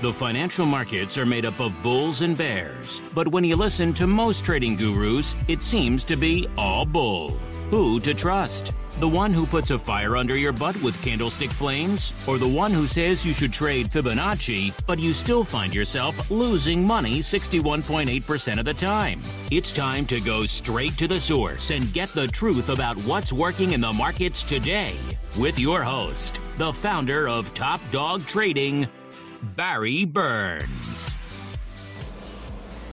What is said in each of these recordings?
The financial markets are made up of bulls and bears, but when you listen to most trading gurus, it seems to be all bull. Who to trust? The one who puts a fire under your butt with candlestick flames? Or the one who says you should trade Fibonacci, but you still find yourself losing money 61.8% of the time? It's time to go straight to the source and get the truth about what's working in the markets today with your host, the founder of Top Dog Trading, Barry Burns.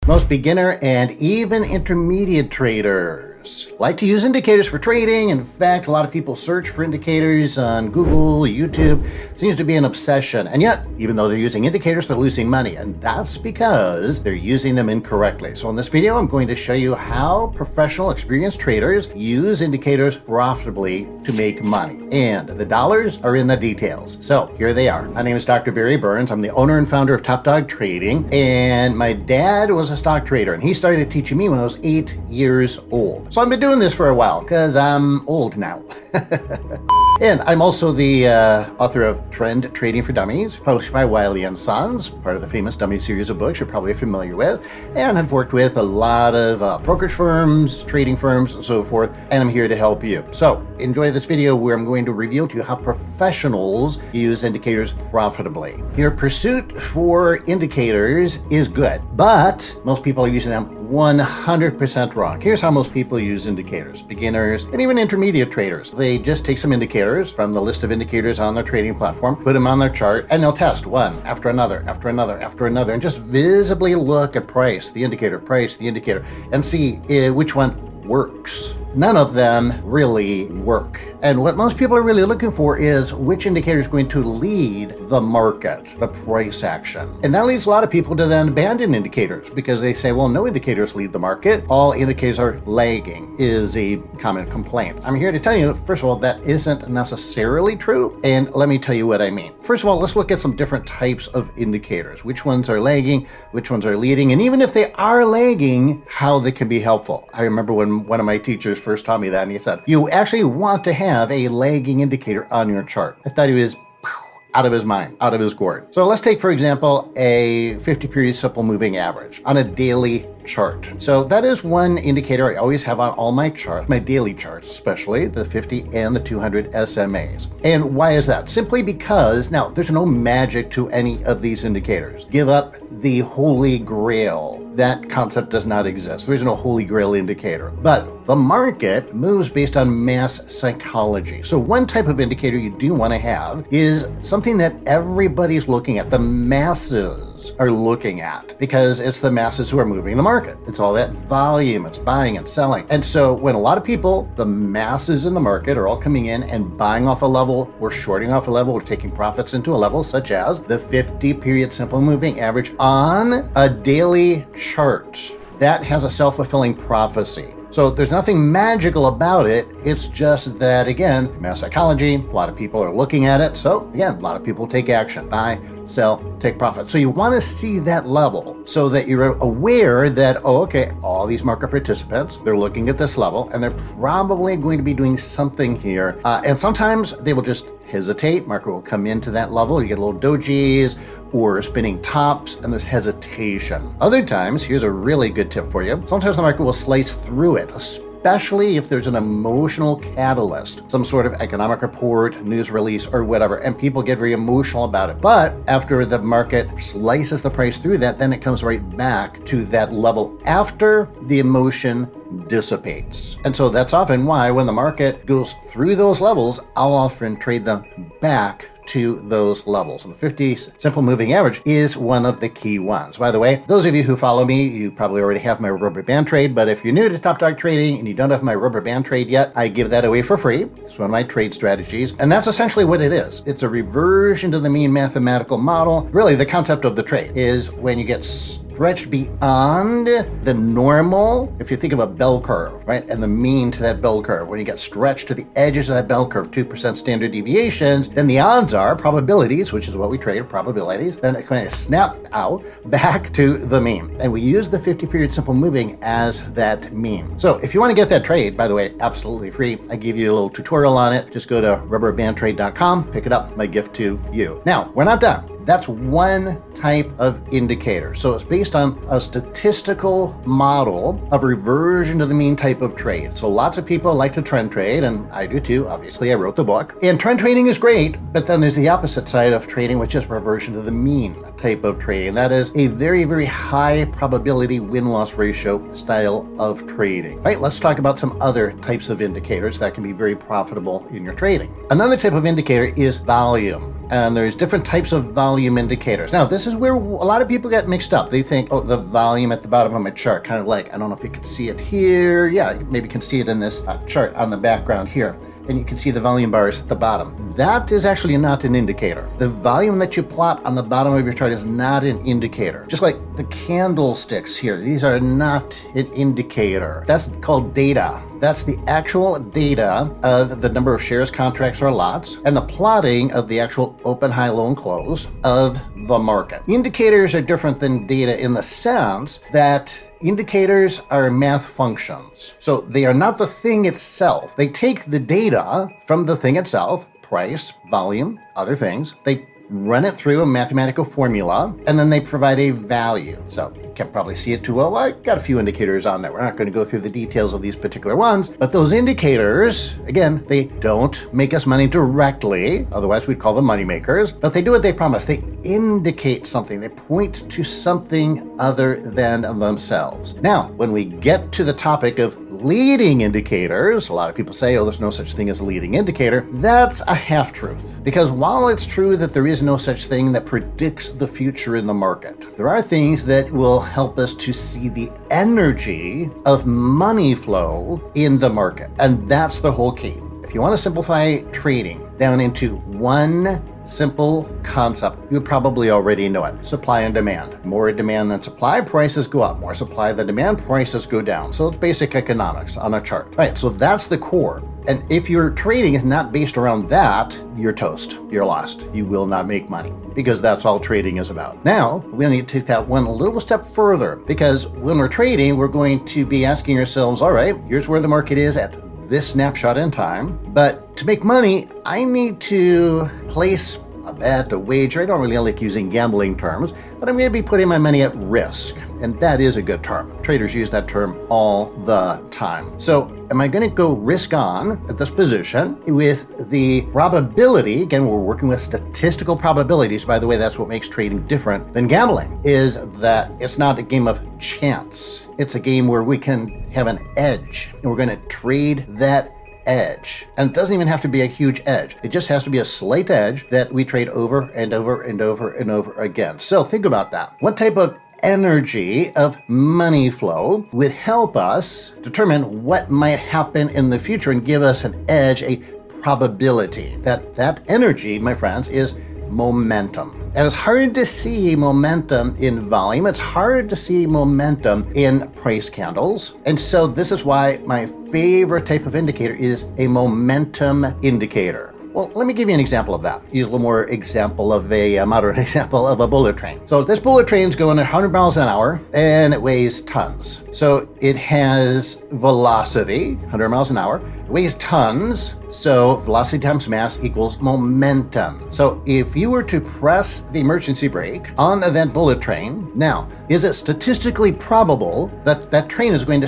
Most beginner and even intermediate traders like to use indicators for trading. In fact, a lot of people search for indicators on Google, YouTube. It seems to be an obsession. And yet, even though they're using indicators, they're losing money. And that's because they're using them incorrectly. So in this video, I'm going to show you how professional, experienced traders use indicators profitably to make money. And the dollars are in the details. So here they are. My name is Dr. Barry Burns. I'm the owner and founder of Top Dog Trading. And my dad was a stock trader, and he started teaching me when I was eight years old. So I've been doing this for a while because I'm old now. and I'm also the uh, author of Trend Trading for Dummies, published by Wiley and Sons, part of the famous Dummy series of books you're probably familiar with. And I've worked with a lot of uh, brokerage firms, trading firms, and so forth. And I'm here to help you. So enjoy this video where I'm going to reveal to you how professionals use indicators profitably. Your pursuit for indicators is good, but most people are using them 100% wrong. Here's how most people use indicators beginners and even intermediate traders. They just take some indicators from the list of indicators on their trading platform, put them on their chart, and they'll test one after another, after another, after another, and just visibly look at price, the indicator, price, the indicator, and see uh, which one works none of them really work. And what most people are really looking for is which indicator is going to lead the market, the price action. And that leads a lot of people to then abandon indicators because they say, well, no indicators lead the market. All indicators are lagging, is a common complaint. I'm here to tell you, first of all, that isn't necessarily true. And let me tell you what I mean. First of all, let's look at some different types of indicators. Which ones are lagging, which ones are leading, and even if they are lagging, how they can be helpful. I remember when one of my teachers first taught me that, and he said, You actually want to have a lagging indicator on your chart. I thought he was out of his mind, out of his gourd. So let's take, for example, a 50 period simple moving average on a daily chart. So that is one indicator I always have on all my charts, my daily charts, especially the 50 and the 200 SMAs. And why is that? Simply because now there's no magic to any of these indicators. Give up the holy grail. That concept does not exist. There's no holy grail indicator. But the market moves based on mass psychology. So, one type of indicator you do want to have is something that everybody's looking at, the masses are looking at, because it's the masses who are moving the market. It's all that volume, it's buying and selling. And so, when a lot of people, the masses in the market, are all coming in and buying off a level, or shorting off a level, or taking profits into a level, such as the 50 period simple moving average on a daily chart. That has a self fulfilling prophecy. So there's nothing magical about it. It's just that, again, mass psychology, a lot of people are looking at it. So, again, a lot of people take action buy, sell, take profit. So you want to see that level so that you're aware that, oh, okay, all these market participants, they're looking at this level and they're probably going to be doing something here. Uh, and sometimes they will just hesitate. Market will come into that level. You get a little dojis or spinning tops and there's hesitation. Other times, here's a really good tip for you. Sometimes the market will slice through it, especially if there's an emotional catalyst, some sort of economic report, news release, or whatever, and people get very emotional about it. But after the market slices the price through that, then it comes right back to that level after the emotion dissipates. And so that's often why when the market goes through those levels, I'll often trade them back to those levels. And the 50 simple moving average is one of the key ones. By the way, those of you who follow me, you probably already have my rubber band trade, but if you're new to Top Dog Trading and you don't have my rubber band trade yet, I give that away for free. It's one of my trade strategies. And that's essentially what it is. It's a reversion to the mean mathematical model. Really, the concept of the trade is when you get stretched beyond the normal. If you think of a bell curve, right, and the mean to that bell curve, when you get stretched to the edges of that bell curve, 2% standard deviations, then the odds are probabilities, which is what we trade, probabilities, then it kind of snap out back to the mean. And we use the 50 period simple moving as that mean. So if you want to get that trade, by the way, absolutely free, I give you a little tutorial on it. Just go to rubberbandtrade.com, pick it up, my gift to you. Now, we're not done That's one type of indicator. So it's based on a statistical model of reversion to the mean type of trade. So lots of people like to trend trade, and I do too. Obviously, I wrote the book. And trend trading is great, but then there's the opposite side of trading, which is reversion to the mean type of trading. That is a very, very high probability win loss ratio style of trading. All right, let's talk about some other types of indicators that can be very profitable in your trading. Another type of indicator is volume and there's different types of volume indicators. Now, this is where a lot of people get mixed up. They think, oh, the volume at the bottom of my chart, kind of like, I don't know if you can see it here. Yeah, maybe you can see it in this uh, chart on the background here and you can see the volume bars at the bottom. That is actually not an indicator. The volume that you plot on the bottom of your chart is not an indicator. Just like the candlesticks here, these are not an indicator. That's called data. That's the actual data of the number of shares, contracts, or lots, and the plotting of the actual open, high, low, and close of the market. Indicators are different than data in the sense that Indicators are math functions. So they are not the thing itself. They take the data from the thing itself, price, volume, other things. They run it through a mathematical formula, and then they provide a value. So you can't probably see it too well. I got a few indicators on that. We're not going to go through the details of these particular ones, but those indicators, again, they don't make us money directly. Otherwise, we'd call them money makers. But they do what they promise. They indicate something. They point to something other than themselves. Now, when we get to the topic of leading indicators, a lot of people say, oh, there's no such thing as a leading indicator. That's a half truth. Because while it's true that there is no such thing that predicts the future in the market, there are things that will help us to see the energy of money flow in the market. And that's the whole key. You want to simplify trading down into one simple concept. You probably already know it. Supply and demand. More demand than supply, prices go up. More supply than demand, prices go down. So it's basic economics on a chart. Right, so that's the core. And if your trading is not based around that, you're toast. You're lost. You will not make money because that's all trading is about. Now, we need to take that one a little step further because when we're trading, we're going to be asking ourselves, all right, here's where the market is at this snapshot in time. But to make money, I need to place a bet, a wager. I don't really like using gambling terms, but I'm going to be putting my money at risk. And that is a good term. Traders use that term all the time. So, am I going to go risk on at this position with the probability? Again, we're working with statistical probabilities. By the way, that's what makes trading different than gambling, is that it's not a game of chance. It's a game where we can have an edge, and we're going to trade that edge. And it doesn't even have to be a huge edge. It just has to be a slight edge that we trade over and over and over and over again. So think about that. What type of energy of money flow would help us determine what might happen in the future and give us an edge, a probability. That that energy, my friends, is momentum. And it's hard to see momentum in volume. It's hard to see momentum in price candles. And so this is why my favorite type of indicator is a momentum indicator. Well, let me give you an example of that. Use a little more example of a, a modern example of a bullet train. So this bullet train's going at 100 miles an hour and it weighs tons. So it has velocity, 100 miles an hour, it weighs tons. So velocity times mass equals momentum. So if you were to press the emergency brake on that bullet train, now, is it statistically probable that that train is going to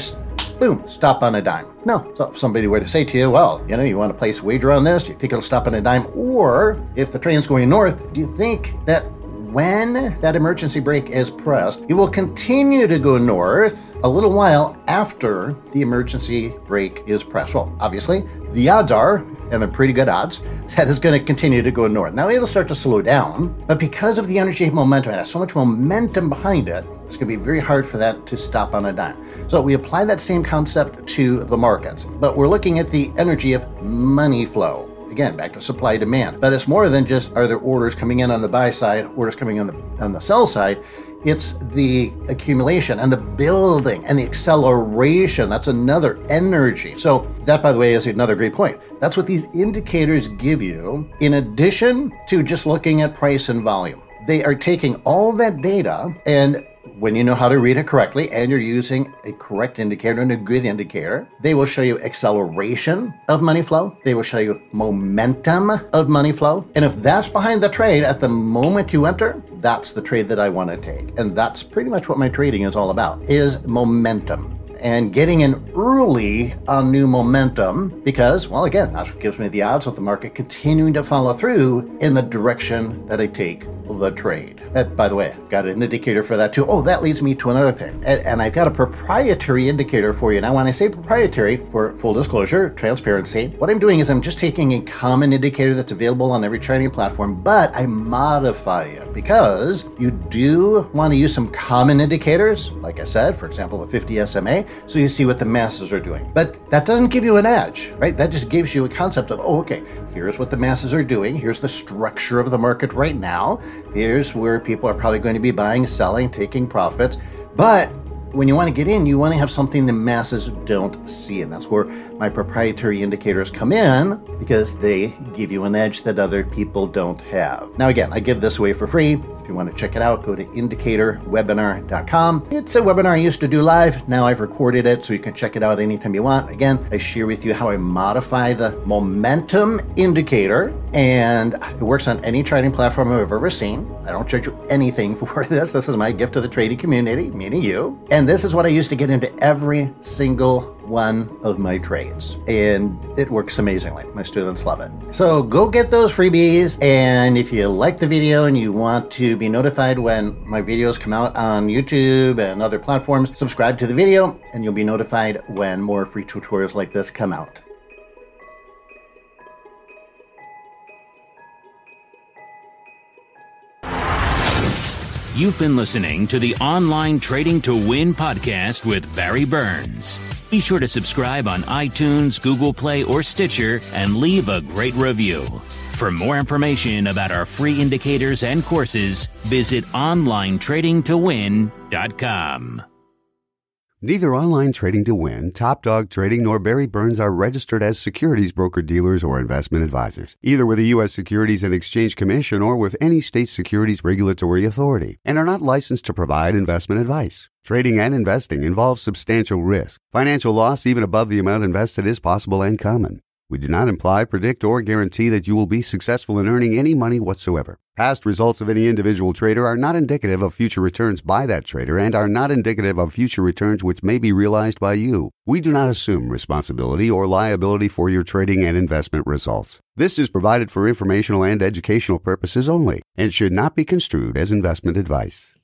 boom, stop on a dime. No. So if somebody were to say to you, well, you know, you want to place a wager on this, do you think it'll stop on a dime? Or if the train's going north, do you think that when that emergency brake is pressed, it will continue to go north a little while after the emergency brake is pressed. Well, obviously, the odds are, and they're pretty good odds, that is going to continue to go north. Now it'll start to slow down, but because of the energy momentum, it has so much momentum behind it, it's going to be very hard for that to stop on a dime. So we apply that same concept to the markets, but we're looking at the energy of money flow. Again, back to supply demand. But it's more than just are there orders coming in on the buy side, orders coming on the on the sell side. It's the accumulation and the building and the acceleration. That's another energy. So, that, by the way, is another great point. That's what these indicators give you, in addition to just looking at price and volume. They are taking all that data and when you know how to read it correctly and you're using a correct indicator and a good indicator, they will show you acceleration of money flow. They will show you momentum of money flow. And if that's behind the trade at the moment you enter, that's the trade that I want to take. And that's pretty much what my trading is all about is momentum and getting in early on new momentum because, well, again, that's what gives me the odds of the market continuing to follow through in the direction that I take the trade. And by the way, I've got an indicator for that too. Oh, that leads me to another thing. And, and I've got a proprietary indicator for you. Now, when I say proprietary, for full disclosure, transparency, what I'm doing is I'm just taking a common indicator that's available on every trading platform, but I modify it because you do want to use some common indicators, like I said, for example, the 50 SMA, so you see what the masses are doing. But that doesn't give you an edge, right? That just gives you a concept of, oh, okay, here's what the masses are doing, here's the structure of the market right now. Here's where people are probably going to be buying, selling, taking profits. But when you want to get in, you want to have something the masses don't see. And that's where my proprietary indicators come in because they give you an edge that other people don't have. Now, again, I give this away for free you want to check it out, go to indicatorwebinar.com. It's a webinar I used to do live. Now I've recorded it so you can check it out anytime you want. Again, I share with you how I modify the momentum indicator, and it works on any trading platform I've ever seen. I don't charge you anything for this. This is my gift to the trading community, meaning you. And this is what I used to get into every single one of my trades, and it works amazingly. My students love it. So go get those freebies, and if you like the video and you want to be notified when my videos come out on YouTube and other platforms, subscribe to the video, and you'll be notified when more free tutorials like this come out. You've been listening to the Online Trading to Win podcast with Barry Burns. Be sure to subscribe on iTunes, Google Play, or Stitcher and leave a great review. For more information about our free indicators and courses, visit OnlineTradingToWin.com. Neither Online Trading to Win, Top Dog Trading, nor Barry Burns are registered as securities broker dealers or investment advisors, either with the U.S. Securities and Exchange Commission or with any state securities regulatory authority, and are not licensed to provide investment advice. Trading and investing involves substantial risk. Financial loss, even above the amount invested, is possible and common. We do not imply, predict, or guarantee that you will be successful in earning any money whatsoever. Past results of any individual trader are not indicative of future returns by that trader and are not indicative of future returns which may be realized by you. We do not assume responsibility or liability for your trading and investment results. This is provided for informational and educational purposes only and should not be construed as investment advice.